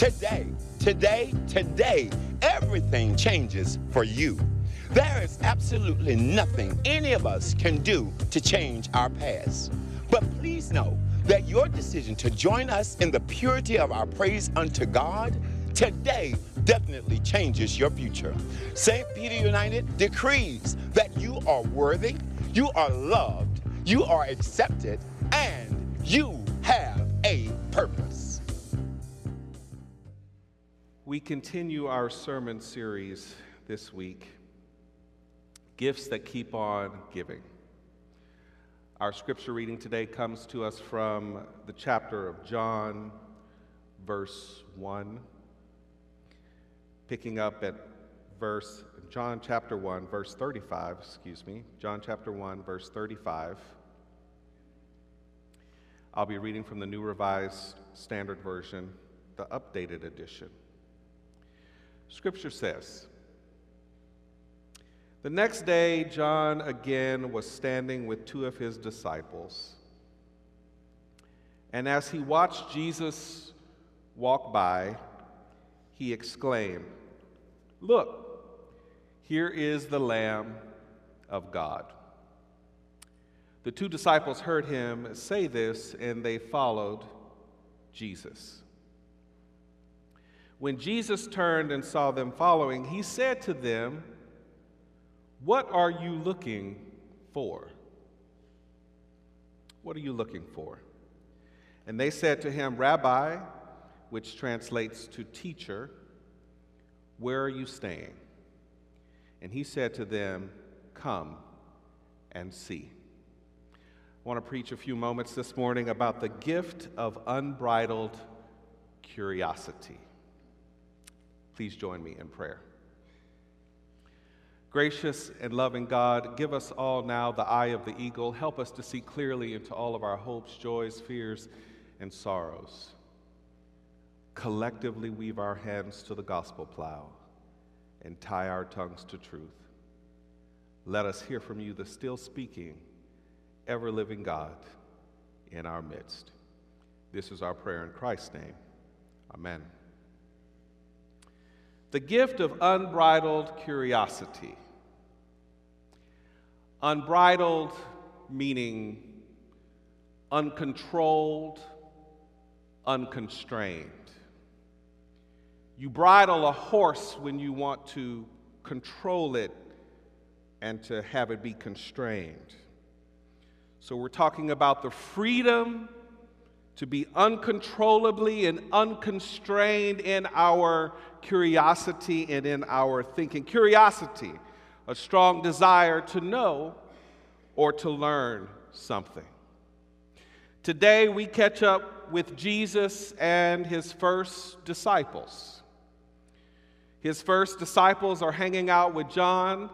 Today, today, today, everything changes for you. There is absolutely nothing any of us can do to change our past. But please know that your decision to join us in the purity of our praise unto God today definitely changes your future. St. Peter United decrees that you are worthy, you are loved, you are accepted, and you have a purpose. We continue our sermon series this week Gifts That Keep On Giving. Our scripture reading today comes to us from the chapter of John, verse 1, picking up at verse John chapter 1 verse 35, excuse me. John chapter 1 verse 35. I'll be reading from the New Revised Standard Version, the updated edition. Scripture says, the next day, John again was standing with two of his disciples. And as he watched Jesus walk by, he exclaimed, Look, here is the Lamb of God. The two disciples heard him say this, and they followed Jesus. When Jesus turned and saw them following, he said to them, what are you looking for? What are you looking for? And they said to him, Rabbi, which translates to teacher, where are you staying? And he said to them, Come and see. I want to preach a few moments this morning about the gift of unbridled curiosity. Please join me in prayer. Gracious and loving God, give us all now the eye of the eagle. Help us to see clearly into all of our hopes, joys, fears, and sorrows. Collectively weave our hands to the gospel plow and tie our tongues to truth. Let us hear from you, the still speaking, ever living God in our midst. This is our prayer in Christ's name. Amen. The gift of unbridled curiosity. Unbridled meaning uncontrolled, unconstrained. You bridle a horse when you want to control it and to have it be constrained. So we're talking about the freedom to be uncontrollably and unconstrained in our curiosity and in our thinking. Curiosity, a strong desire to know or to learn something. Today, we catch up with Jesus and his first disciples. His first disciples are hanging out with John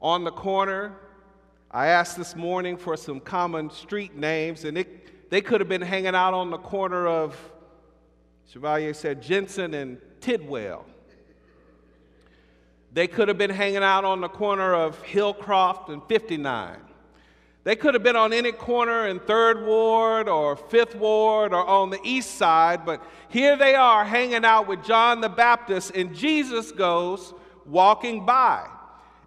on the corner. I asked this morning for some common street names, and it they could have been hanging out on the corner of, Chevalier said, Jensen and Tidwell. They could have been hanging out on the corner of Hillcroft and 59. They could have been on any corner in Third Ward or Fifth Ward or on the east side, but here they are hanging out with John the Baptist, and Jesus goes walking by.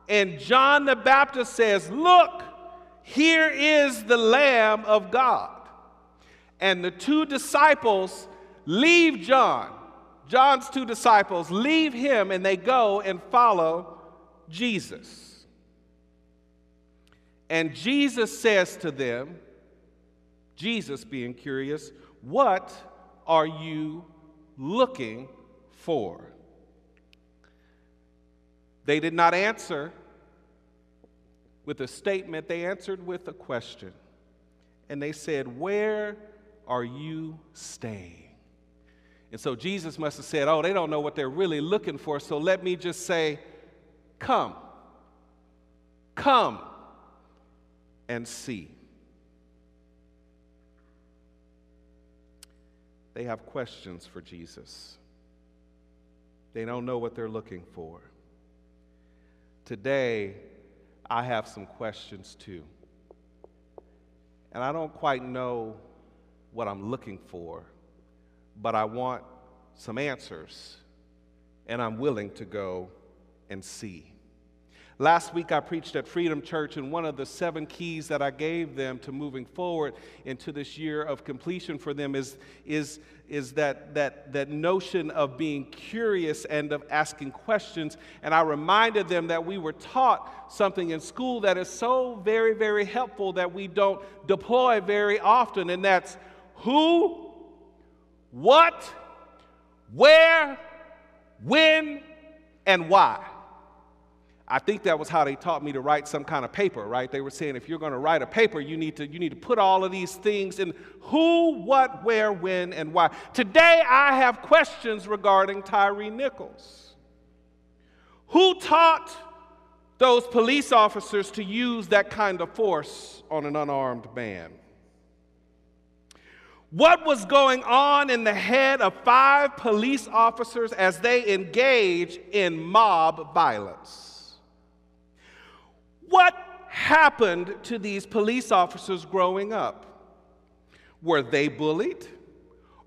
And John the Baptist says, Look, here is the Lamb of God and the two disciples leave John. John's two disciples leave him and they go and follow Jesus. And Jesus says to them, Jesus being curious, What are you looking for? They did not answer with a statement, they answered with a question. And they said, Where are you staying? And so Jesus must have said, Oh, they don't know what they're really looking for, so let me just say, Come, come and see. They have questions for Jesus. They don't know what they're looking for. Today, I have some questions too. And I don't quite know what I'm looking for, but I want some answers, and I'm willing to go and see. Last week, I preached at Freedom Church, and one of the seven keys that I gave them to moving forward into this year of completion for them is, is, is that, that, that notion of being curious and of asking questions. And I reminded them that we were taught something in school that is so very, very helpful that we don't deploy very often, and that's who, what, where, when, and why. I think that was how they taught me to write some kind of paper, right? They were saying if you're going to write a paper, you need to you need to put all of these things in who, what, where, when, and why. Today I have questions regarding Tyre Nichols. Who taught those police officers to use that kind of force on an unarmed man? What was going on in the head of five police officers as they engage in mob violence? What happened to these police officers growing up? Were they bullied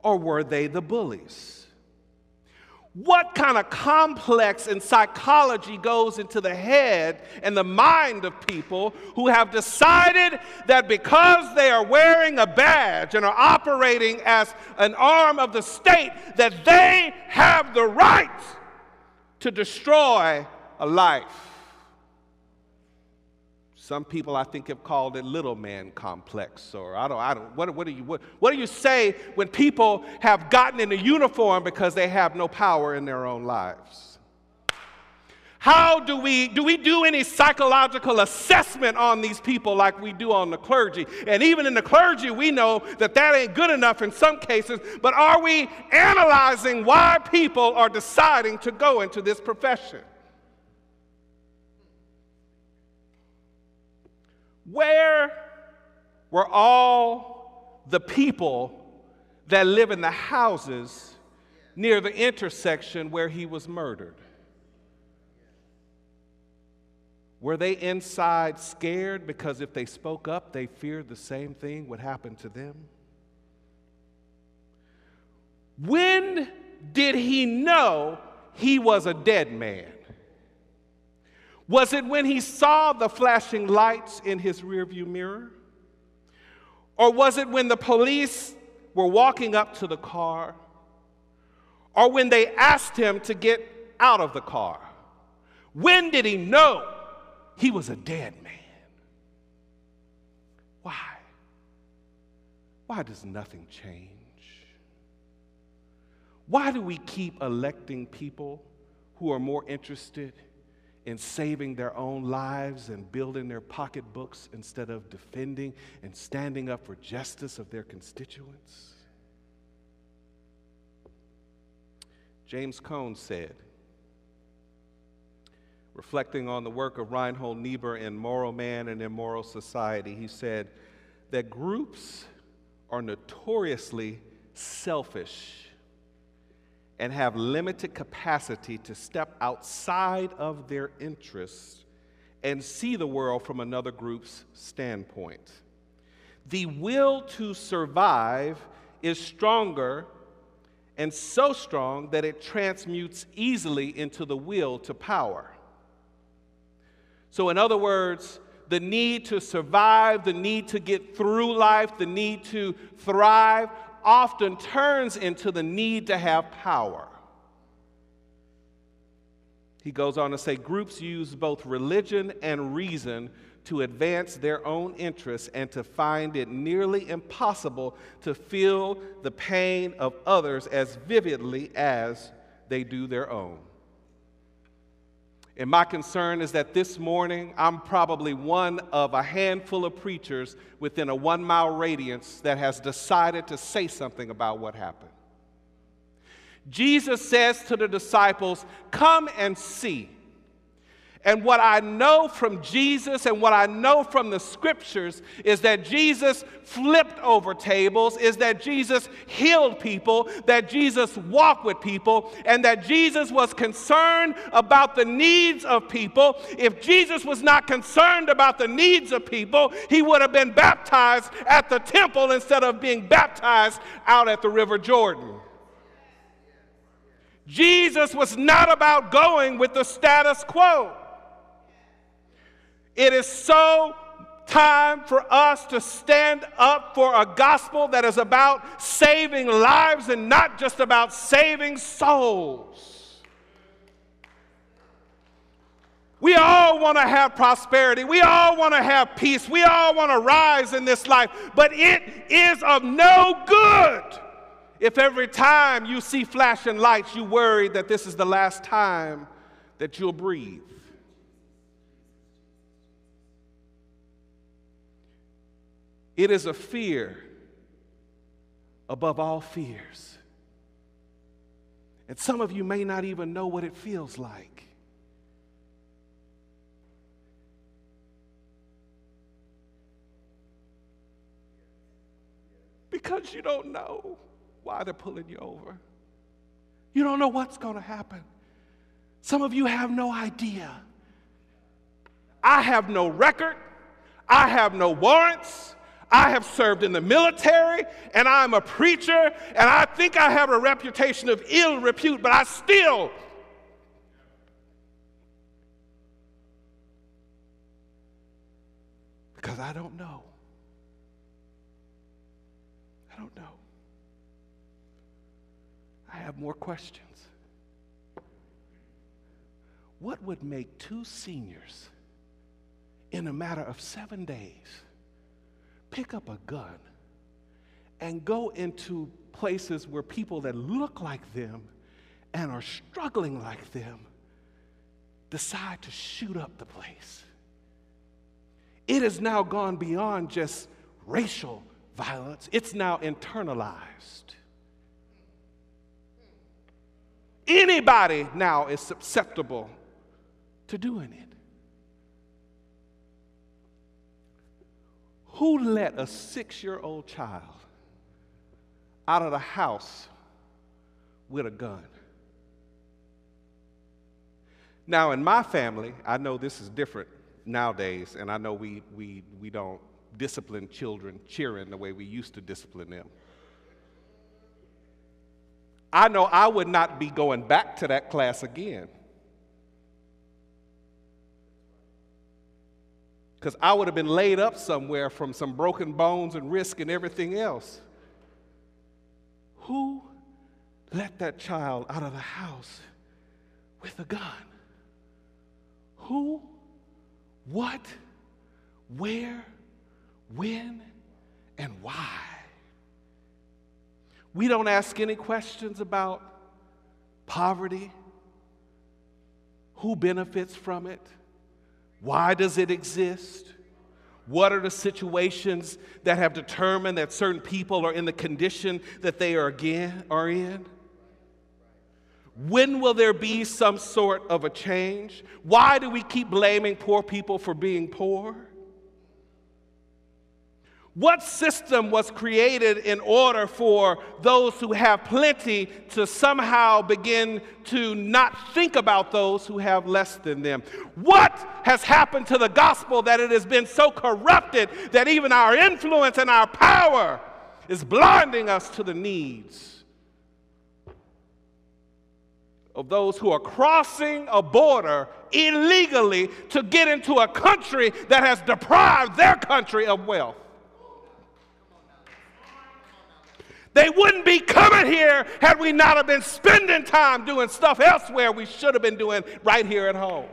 or were they the bullies? What kind of complex and psychology goes into the head and the mind of people who have decided that because they are wearing a badge and are operating as an arm of the state, that they have the right to destroy a life? Some people, I think, have called it little man complex, or I don't, I don't, what, what, do you, what, what do you say when people have gotten in a uniform because they have no power in their own lives? How do we, do we do any psychological assessment on these people like we do on the clergy? And even in the clergy, we know that that ain't good enough in some cases, but are we analyzing why people are deciding to go into this profession? Where were all the people that live in the houses near the intersection where he was murdered? Were they inside scared because if they spoke up, they feared the same thing would happen to them? When did he know he was a dead man? Was it when he saw the flashing lights in his rearview mirror? Or was it when the police were walking up to the car? Or when they asked him to get out of the car? When did he know he was a dead man? Why? Why does nothing change? Why do we keep electing people who are more interested in saving their own lives and building their pocketbooks instead of defending and standing up for justice of their constituents? James Cone said, reflecting on the work of Reinhold Niebuhr in Moral Man and Immoral Society, he said that groups are notoriously selfish and have limited capacity to step outside of their interests and see the world from another group's standpoint. The will to survive is stronger and so strong that it transmutes easily into the will to power. So, in other words, the need to survive, the need to get through life, the need to thrive often turns into the need to have power. He goes on to say groups use both religion and reason to advance their own interests and to find it nearly impossible to feel the pain of others as vividly as they do their own. And my concern is that this morning I'm probably one of a handful of preachers within a one mile radius that has decided to say something about what happened. Jesus says to the disciples, Come and see. And what I know from Jesus and what I know from the scriptures is that Jesus flipped over tables, is that Jesus healed people, that Jesus walked with people, and that Jesus was concerned about the needs of people. If Jesus was not concerned about the needs of people, he would have been baptized at the temple instead of being baptized out at the River Jordan. Jesus was not about going with the status quo. It is so time for us to stand up for a gospel that is about saving lives and not just about saving souls. We all want to have prosperity. We all want to have peace. We all want to rise in this life. But it is of no good if every time you see flashing lights, you worry that this is the last time that you'll breathe. It is a fear above all fears. And some of you may not even know what it feels like. Because you don't know why they're pulling you over. You don't know what's going to happen. Some of you have no idea. I have no record. I have no warrants. I have served in the military and I'm a preacher and I think I have a reputation of ill repute, but I still because I don't know. I don't know. I have more questions. What would make two seniors in a matter of seven days? Pick up a gun and go into places where people that look like them and are struggling like them decide to shoot up the place. It has now gone beyond just racial violence, it's now internalized. Anybody now is susceptible to doing it. Who let a six year old child out of the house with a gun? Now, in my family, I know this is different nowadays, and I know we, we, we don't discipline children cheering the way we used to discipline them. I know I would not be going back to that class again. Because I would have been laid up somewhere from some broken bones and risk and everything else. Who let that child out of the house with a gun? Who, what, where, when, and why? We don't ask any questions about poverty, who benefits from it why does it exist? What are the situations that have determined that certain people are in the condition that they are again are in? When will there be some sort of a change? Why do we keep blaming poor people for being poor? What system was created in order for those who have plenty to somehow begin to not think about those who have less than them? What has happened to the gospel that it has been so corrupted that even our influence and our power is blinding us to the needs of those who are crossing a border illegally to get into a country that has deprived their country of wealth? They wouldn't be coming here had we not have been spending time doing stuff elsewhere we should have been doing right here at home.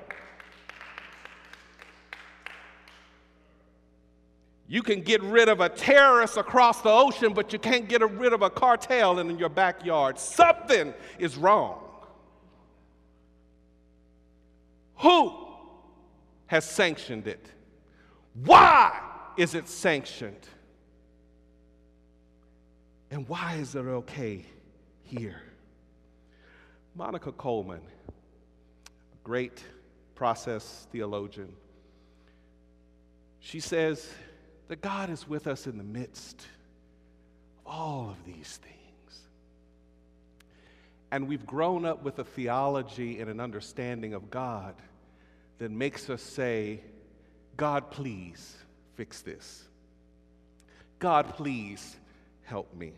You can get rid of a terrorist across the ocean, but you can't get rid of a cartel in your backyard. Something is wrong. Who has sanctioned it? Why is it sanctioned? And why is it okay here? Monica Coleman, a great process theologian, she says that God is with us in the midst of all of these things. And we've grown up with a theology and an understanding of God that makes us say, God, please fix this. God, please help me.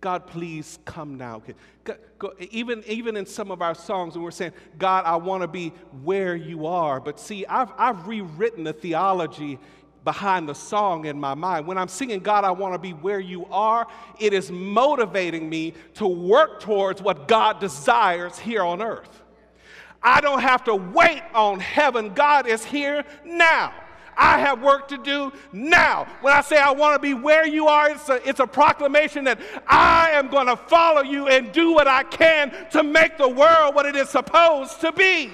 God, please come now. Even, even in some of our songs, when we're saying, God, I want to be where you are. But see, I've, I've rewritten the theology behind the song in my mind. When I'm singing, God, I want to be where you are, it is motivating me to work towards what God desires here on earth. I don't have to wait on heaven. God is here now. I have work to do now. When I say I want to be where you are, it's a, it's a proclamation that I am going to follow you and do what I can to make the world what it is supposed to be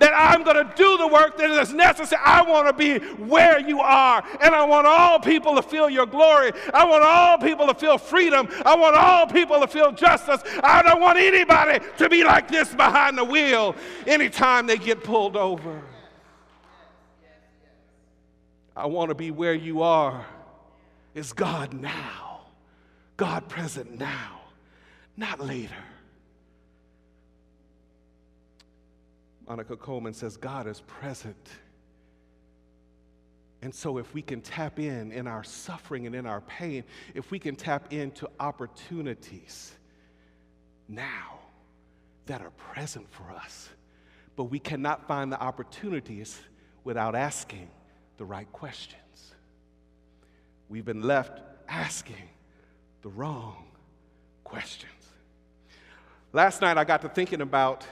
that I'm going to do the work that is necessary. I want to be where you are, and I want all people to feel your glory. I want all people to feel freedom. I want all people to feel justice. I don't want anybody to be like this behind the wheel anytime they get pulled over. I want to be where you are. Is God now, God present now, not later. Monica Coleman says, God is present. And so, if we can tap in in our suffering and in our pain, if we can tap into opportunities now that are present for us, but we cannot find the opportunities without asking the right questions. We've been left asking the wrong questions. Last night, I got to thinking about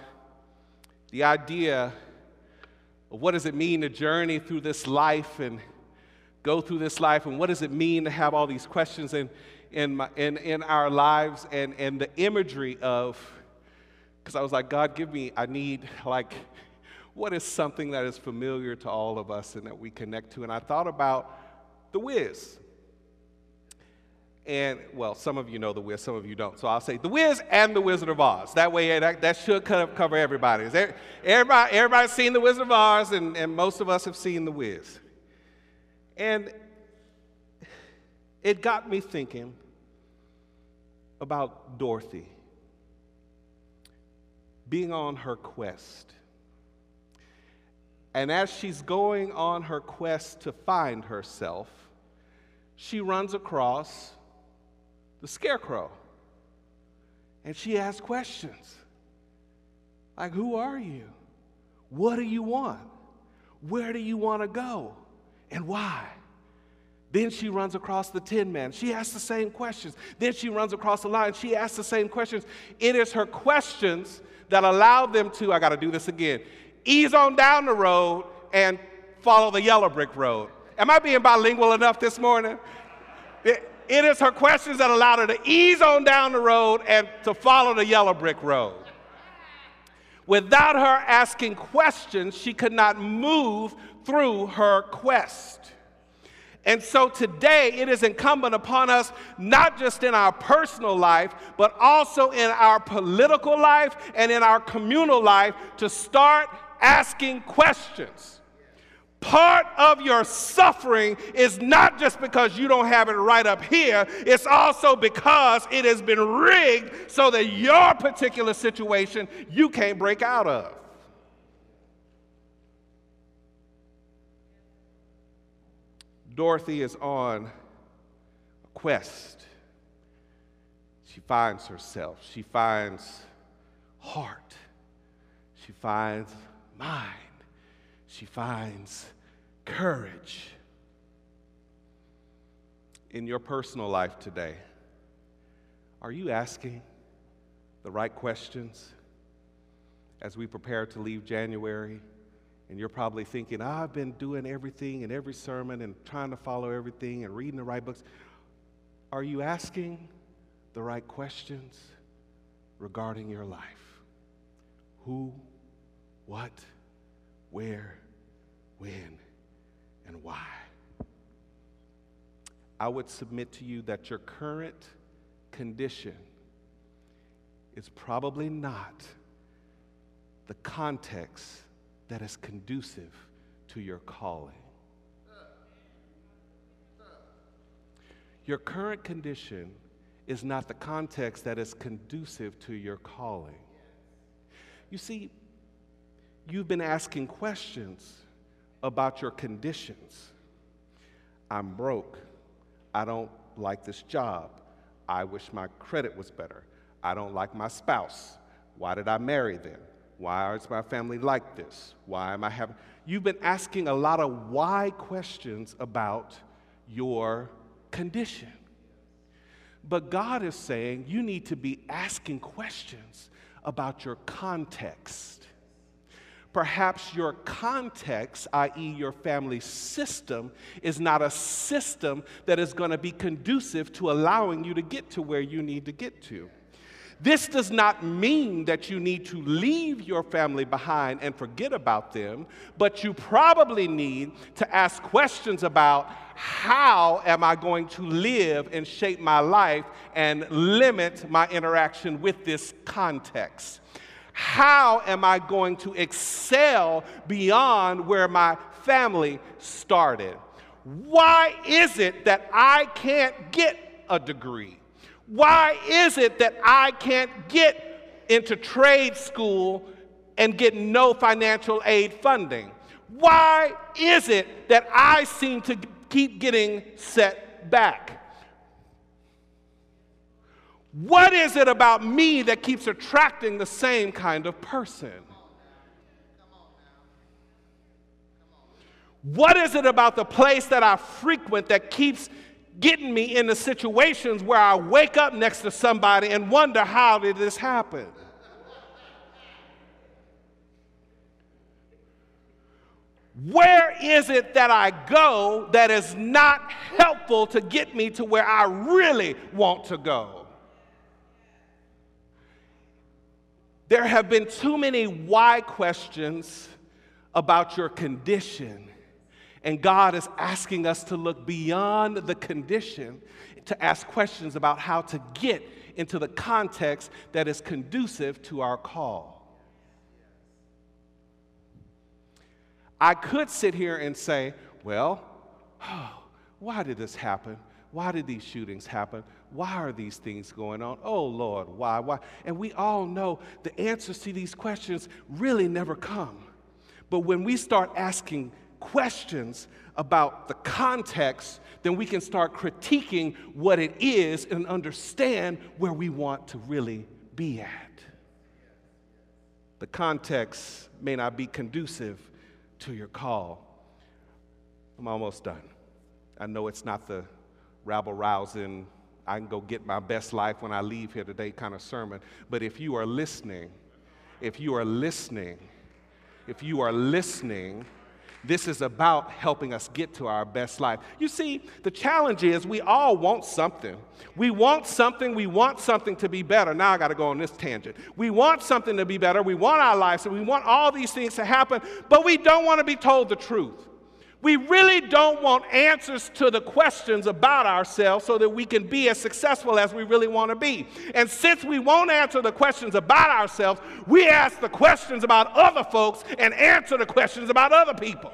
the idea of what does it mean to journey through this life and go through this life and what does it mean to have all these questions in, in, my, in, in our lives and, and the imagery of because i was like god give me i need like what is something that is familiar to all of us and that we connect to and i thought about the Wiz and well, some of you know The Wiz, some of you don't. So I'll say The Wiz and The Wizard of Oz. That way, that, that should cover everybody. Everybody, everybody's seen The Wizard of Oz, and, and most of us have seen The Wiz. And it got me thinking about Dorothy being on her quest. And as she's going on her quest to find herself, she runs across the scarecrow. And she asks questions like, Who are you? What do you want? Where do you want to go? And why? Then she runs across the Tin Man. She asks the same questions. Then she runs across the lion. She asks the same questions. It is her questions that allow them to, I got to do this again, ease on down the road and follow the yellow brick road. Am I being bilingual enough this morning? It, it is her questions that allowed her to ease on down the road and to follow the yellow brick road. Without her asking questions, she could not move through her quest. And so today it is incumbent upon us, not just in our personal life, but also in our political life and in our communal life, to start asking questions. Part of your suffering is not just because you don't have it right up here, it's also because it has been rigged so that your particular situation you can't break out of. Dorothy is on a quest. She finds herself, she finds heart, she finds mind she finds courage. In your personal life today, are you asking the right questions as we prepare to leave January? And you're probably thinking, I've been doing everything in every sermon and trying to follow everything and reading the right books. Are you asking the right questions regarding your life? Who, what, where, when, and why. I would submit to you that your current condition is probably not the context that is conducive to your calling. Your current condition is not the context that is conducive to your calling. You see, you've been asking questions about your conditions. I'm broke. I don't like this job. I wish my credit was better. I don't like my spouse. Why did I marry them? Why is my family like this? Why am I having. You've been asking a lot of why questions about your condition. But God is saying you need to be asking questions about your context. Perhaps your context, i.e., your family system, is not a system that is going to be conducive to allowing you to get to where you need to get to. This does not mean that you need to leave your family behind and forget about them, but you probably need to ask questions about how am I going to live and shape my life and limit my interaction with this context. How am I going to excel beyond where my family started? Why is it that I can't get a degree? Why is it that I can't get into trade school and get no financial aid funding? Why is it that I seem to keep getting set back? What is it about me that keeps attracting the same kind of person? What is it about the place that I frequent that keeps getting me into situations where I wake up next to somebody and wonder how did this happen? Where is it that I go that is not helpful to get me to where I really want to go? There have been too many why questions about your condition. And God is asking us to look beyond the condition to ask questions about how to get into the context that is conducive to our call. I could sit here and say, well, oh, why did this happen? Why did these shootings happen? Why are these things going on? Oh Lord, why? Why? And we all know the answers to these questions really never come. But when we start asking questions about the context, then we can start critiquing what it is and understand where we want to really be at. The context may not be conducive to your call. I'm almost done. I know it's not the rabble rousing, I can go get my best life when I leave here today kind of sermon. But if you are listening, if you are listening, if you are listening, this is about helping us get to our best life. You see, the challenge is we all want something. We want something, we want something to be better. Now I got to go on this tangent. We want something to be better. We want our lives, and we want all these things to happen, but we don't want to be told the truth. We really don't want answers to the questions about ourselves so that we can be as successful as we really want to be. And since we won't answer the questions about ourselves, we ask the questions about other folks and answer the questions about other people.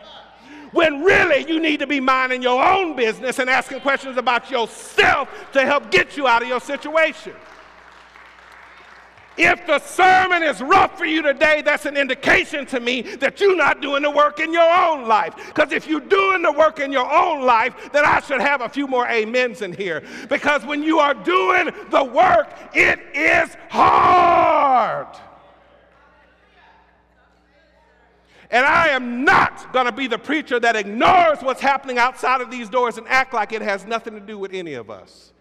When really you need to be minding your own business and asking questions about yourself to help get you out of your situation. If the sermon is rough for you today, that's an indication to me that you're not doing the work in your own life. Because if you're doing the work in your own life, then I should have a few more amens in here. Because when you are doing the work, it is hard. And I am not going to be the preacher that ignores what's happening outside of these doors and act like it has nothing to do with any of us.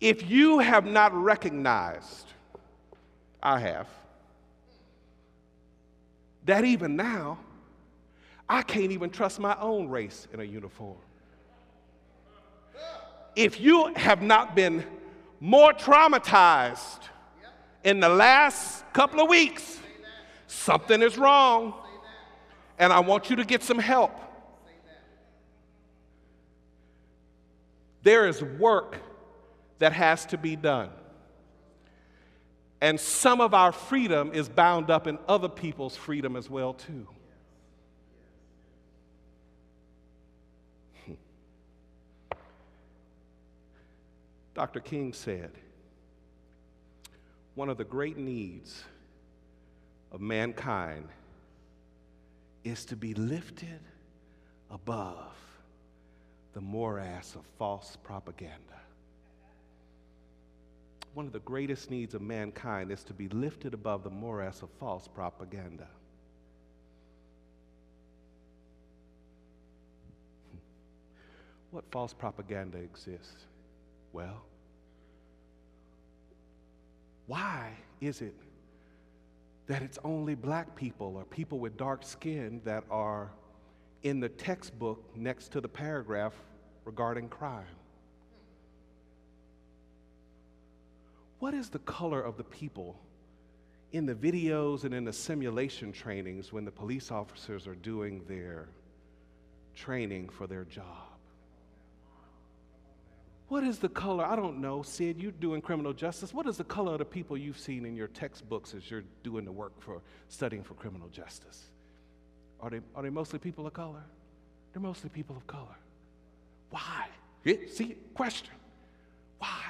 If you have not recognized, I have, that even now, I can't even trust my own race in a uniform. If you have not been more traumatized in the last couple of weeks, something is wrong, and I want you to get some help. There is work that has to be done. And some of our freedom is bound up in other people's freedom as well too. Hmm. Dr. King said, one of the great needs of mankind is to be lifted above the morass of false propaganda. One of the greatest needs of mankind is to be lifted above the morass of false propaganda. What false propaganda exists? Well, why is it that it's only black people or people with dark skin that are in the textbook next to the paragraph regarding crime? What is the color of the people in the videos and in the simulation trainings when the police officers are doing their training for their job? What is the color? I don't know. Sid, you're doing criminal justice. What is the color of the people you've seen in your textbooks as you're doing the work for studying for criminal justice? Are they, are they mostly people of color? They're mostly people of color. Why? See, question. Why?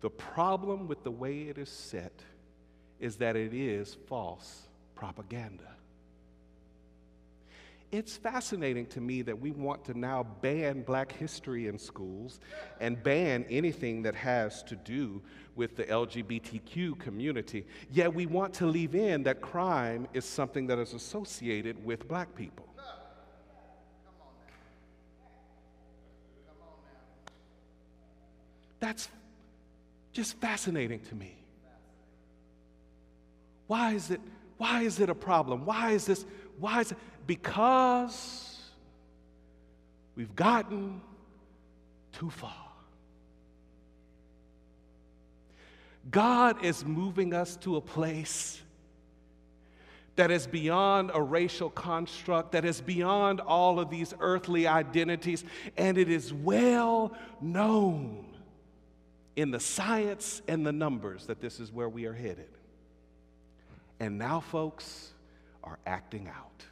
The problem with the way it is set is that it is false propaganda. It's fascinating to me that we want to now ban black history in schools and ban anything that has to do with the LGBTQ community. Yet we want to leave in that crime is something that is associated with black people. That's just fascinating to me. Why is it why is it a problem? Why is this why is it because we've gotten too far. God is moving us to a place that is beyond a racial construct, that is beyond all of these earthly identities, and it is well known in the science and the numbers that this is where we are headed. And now, folks are acting out.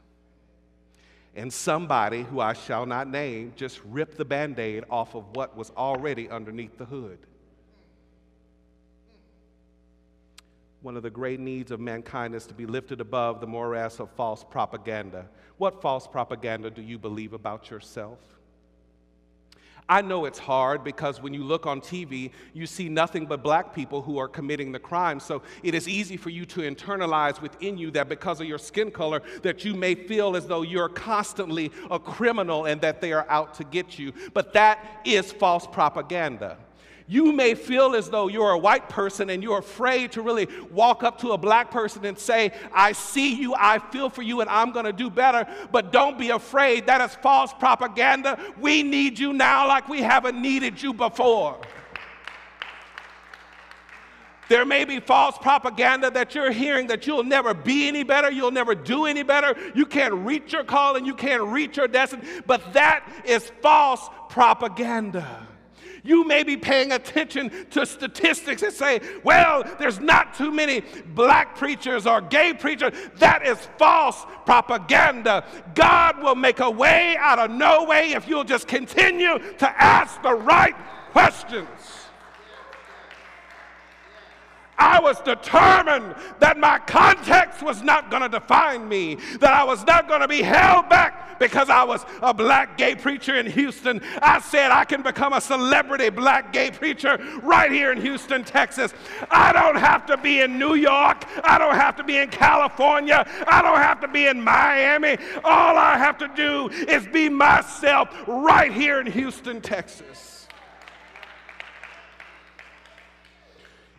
And somebody who I shall not name just ripped the band aid off of what was already underneath the hood. One of the great needs of mankind is to be lifted above the morass of false propaganda. What false propaganda do you believe about yourself? I know it's hard because when you look on TV, you see nothing but black people who are committing the crime. So it is easy for you to internalize within you that because of your skin color that you may feel as though you're constantly a criminal and that they are out to get you. But that is false propaganda. You may feel as though you're a white person and you're afraid to really walk up to a black person and say, I see you, I feel for you, and I'm going to do better. But don't be afraid. That is false propaganda. We need you now like we haven't needed you before. There may be false propaganda that you're hearing that you'll never be any better, you'll never do any better, you can't reach your calling, you can't reach your destiny, but that is false propaganda. You may be paying attention to statistics and say, well, there's not too many black preachers or gay preachers. That is false propaganda. God will make a way out of no way if you'll just continue to ask the right questions. I was determined that my context was not going to define me, that I was not going to be held back because I was a black gay preacher in Houston. I said I can become a celebrity black gay preacher right here in Houston, Texas. I don't have to be in New York. I don't have to be in California. I don't have to be in Miami. All I have to do is be myself right here in Houston, Texas.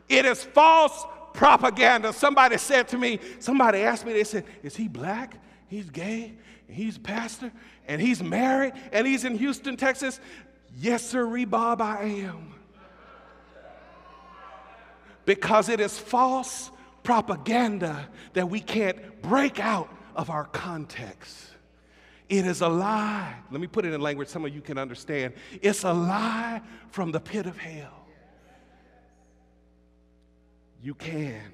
It is false propaganda. Somebody said to me, somebody asked me, they said, Is he black? He's gay? He's pastor? And he's married? And he's in Houston, Texas? Yes, sir, Bob, I am. Because it is false propaganda that we can't break out of our context. It is a lie. Let me put it in language some of you can understand. It's a lie from the pit of hell you can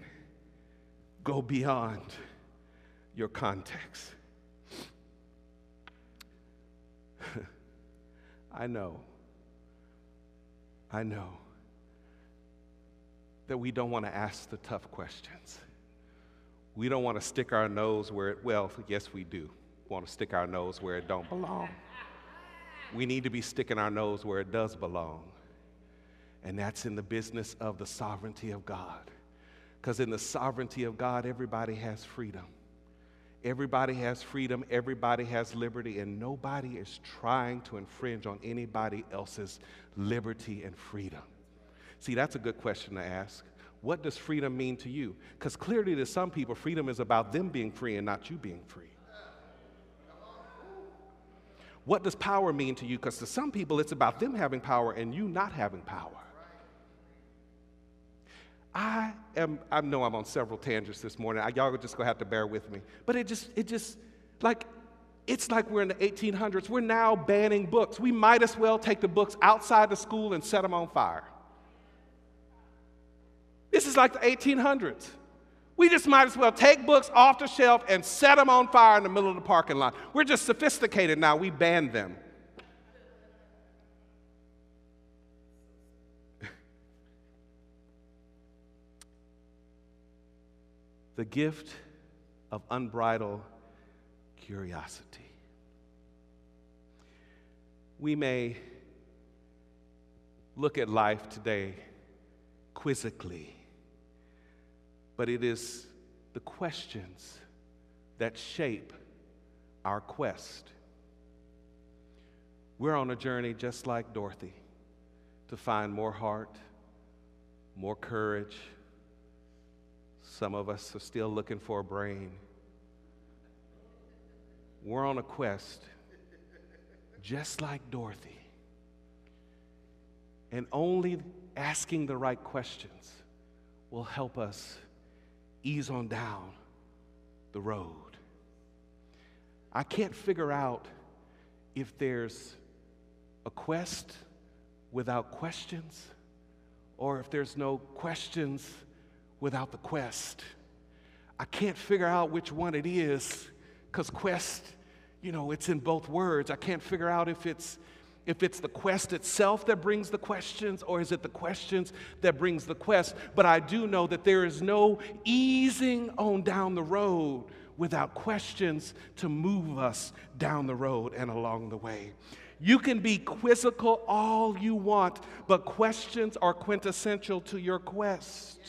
go beyond your context. I know, I know that we don't want to ask the tough questions. We don't want to stick our nose where it, well, yes, we do. Want to stick our nose where it don't belong. we need to be sticking our nose where it does belong. And that's in the business of the sovereignty of God. Because in the sovereignty of God, everybody has freedom. Everybody has freedom, everybody has liberty, and nobody is trying to infringe on anybody else's liberty and freedom. See, that's a good question to ask. What does freedom mean to you? Because clearly, to some people, freedom is about them being free and not you being free. What does power mean to you? Because to some people, it's about them having power and you not having power. I am, I know I'm on several tangents this morning. I, y'all are just gonna have to bear with me. But it just, it just, like, it's like we're in the 1800s. We're now banning books. We might as well take the books outside the school and set them on fire. This is like the 1800s. We just might as well take books off the shelf and set them on fire in the middle of the parking lot. We're just sophisticated now. We ban them. The gift of unbridled curiosity. We may look at life today quizzically, but it is the questions that shape our quest. We're on a journey just like Dorothy to find more heart, more courage some of us are still looking for a brain. We're on a quest, just like Dorothy. And only asking the right questions will help us ease on down the road. I can't figure out if there's a quest without questions or if there's no questions without the quest. I can't figure out which one it is because quest, you know, it's in both words. I can't figure out if it's if it's the quest itself that brings the questions or is it the questions that brings the quest but i do know that there is no easing on down the road without questions to move us down the road and along the way you can be quizzical all you want but questions are quintessential to your quest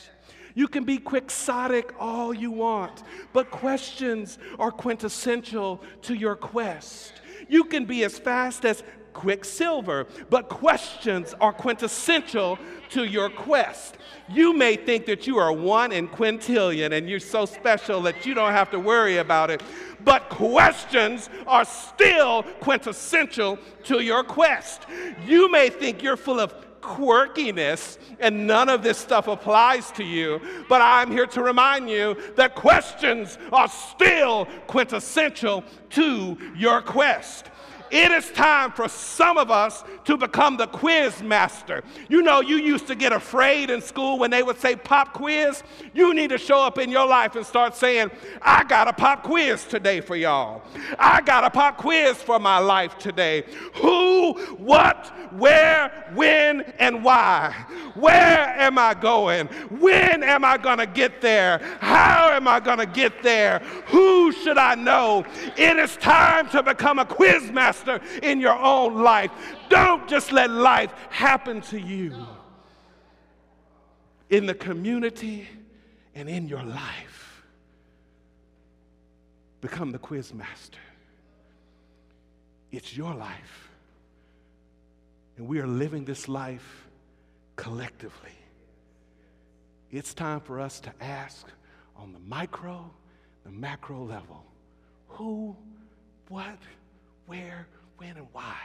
you can be quixotic all you want, but questions are quintessential to your quest. You can be as fast as quicksilver, but questions are quintessential to your quest. You may think that you are one in quintillion and you're so special that you don't have to worry about it, but questions are still quintessential to your quest. You may think you're full of quirkiness, and none of this stuff applies to you. But I'm here to remind you that questions are still quintessential to your quest. It is time for some of us to become the quiz master. You know, you used to get afraid in school when they would say pop quiz. You need to show up in your life and start saying, I got a pop quiz today for y'all. I got a pop quiz for my life today. Who, what, where, when, and why? Where am I going? When am I going to get there? How am I going to get there? Who should I know? It is time to become a quiz master master in your own life. Don't just let life happen to you. In the community and in your life, become the quiz master. It's your life. And we are living this life collectively. It's time for us to ask on the micro, the macro level who, what, where, when, and why.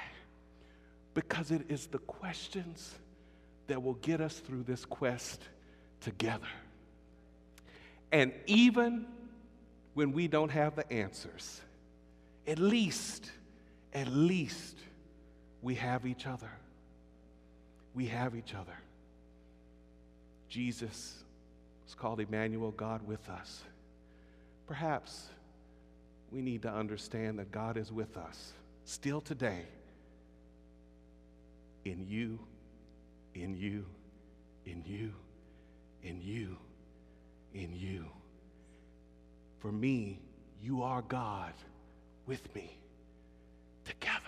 Because it is the questions that will get us through this quest together. And even when we don't have the answers, at least, at least we have each other. We have each other. Jesus is called Emmanuel, God with us. Perhaps we need to understand that God is with us still today in you, in you, in you, in you, in you. For me, you are God with me together.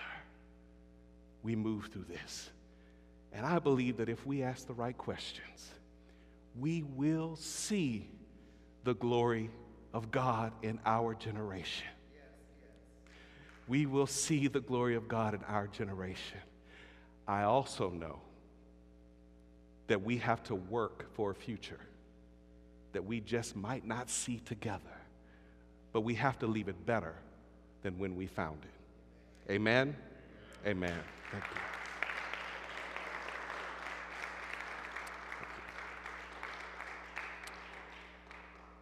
we move through this. And I believe that if we ask the right questions, we will see the glory of God in our generation. We will see the glory of God in our generation. I also know that we have to work for a future that we just might not see together, but we have to leave it better than when we found it. Amen? Amen. Thank you.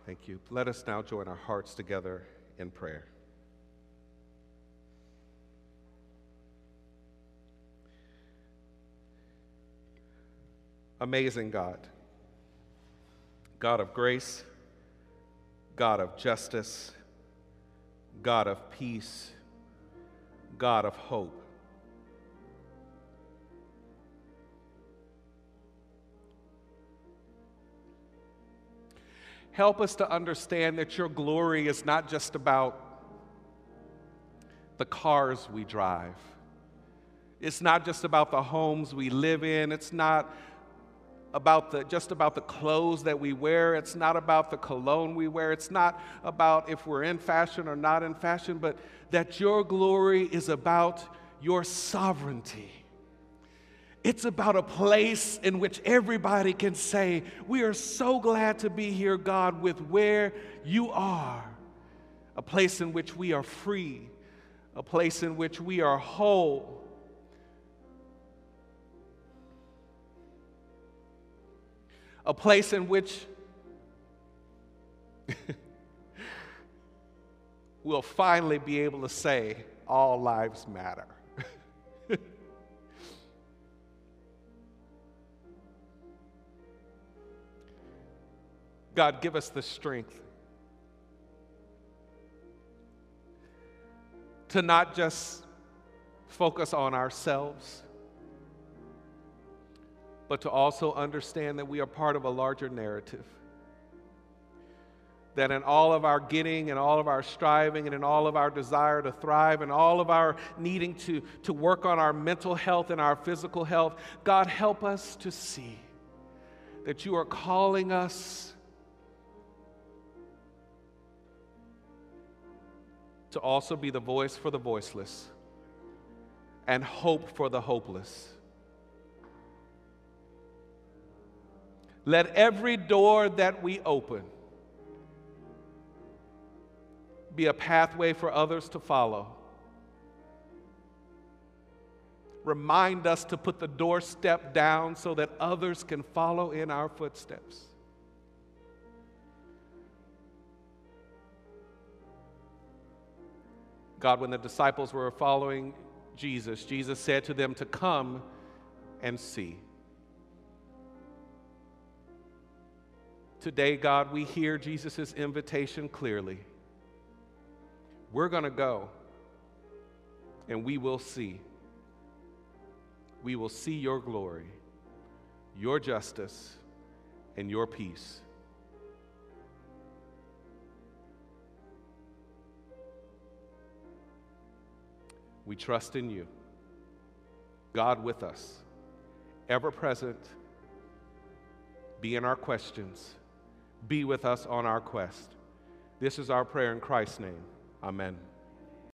Thank you. Let us now join our hearts together in prayer. Amazing God, God of grace, God of justice, God of peace, God of hope. Help us to understand that your glory is not just about the cars we drive. It's not just about the homes we live in. It's not about the, just about the clothes that we wear. It's not about the cologne we wear. It's not about if we're in fashion or not in fashion, but that your glory is about your sovereignty. It's about a place in which everybody can say, We are so glad to be here, God, with where you are. A place in which we are free, a place in which we are whole. A place in which we'll finally be able to say, All lives matter. God, give us the strength to not just focus on ourselves, but to also understand that we are part of a larger narrative. That in all of our getting and all of our striving and in all of our desire to thrive and all of our needing to, to work on our mental health and our physical health, God, help us to see that you are calling us to also be the voice for the voiceless and hope for the hopeless. Let every door that we open be a pathway for others to follow. Remind us to put the doorstep down so that others can follow in our footsteps. God, when the disciples were following Jesus, Jesus said to them to come and see. Today, God, we hear Jesus' invitation clearly. We're going to go and we will see. We will see your glory, your justice, and your peace. We trust in you. God with us, ever present, be in our questions, be with us on our quest. This is our prayer in Christ's name. Amen.